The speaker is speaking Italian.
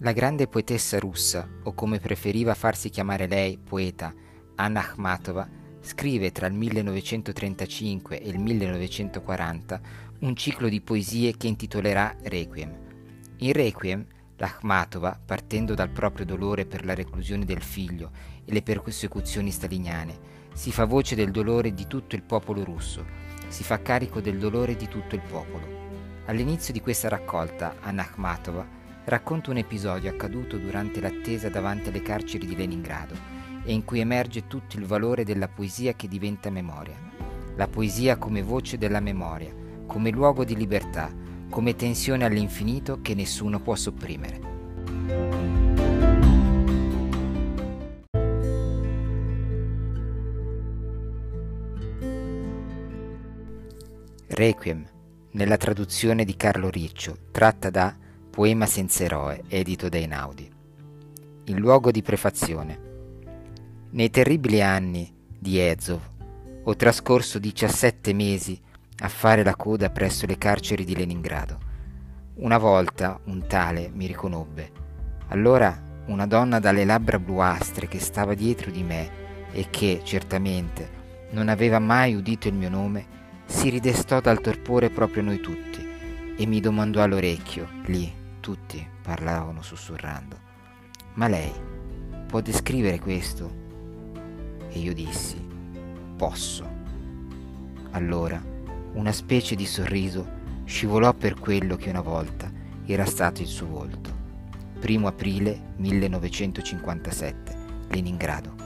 La grande poetessa russa, o come preferiva farsi chiamare lei, poeta, Anna Akhmatova, scrive tra il 1935 e il 1940 un ciclo di poesie che intitolerà Requiem. In Requiem, l'Akhmatova, partendo dal proprio dolore per la reclusione del figlio e le persecuzioni staliniane, si fa voce del dolore di tutto il popolo russo, si fa carico del dolore di tutto il popolo. All'inizio di questa raccolta, Anna Akhmatova racconta un episodio accaduto durante l'attesa davanti alle carceri di Leningrado e in cui emerge tutto il valore della poesia che diventa memoria. La poesia come voce della memoria, come luogo di libertà, come tensione all'infinito che nessuno può sopprimere. Requiem, nella traduzione di Carlo Riccio, tratta da Poema senza eroe, edito da Einaudi. Il luogo di prefazione. Nei terribili anni di Ezov ho trascorso 17 mesi a fare la coda presso le carceri di Leningrado. Una volta un tale mi riconobbe. Allora una donna dalle labbra bluastre che stava dietro di me e che, certamente, non aveva mai udito il mio nome, si ridestò dal torpore proprio noi tutti e mi domandò all'orecchio, lì, tutti parlavano sussurrando. Ma lei può descrivere questo? E io dissi, posso. Allora una specie di sorriso scivolò per quello che una volta era stato il suo volto. Primo aprile 1957, Leningrado.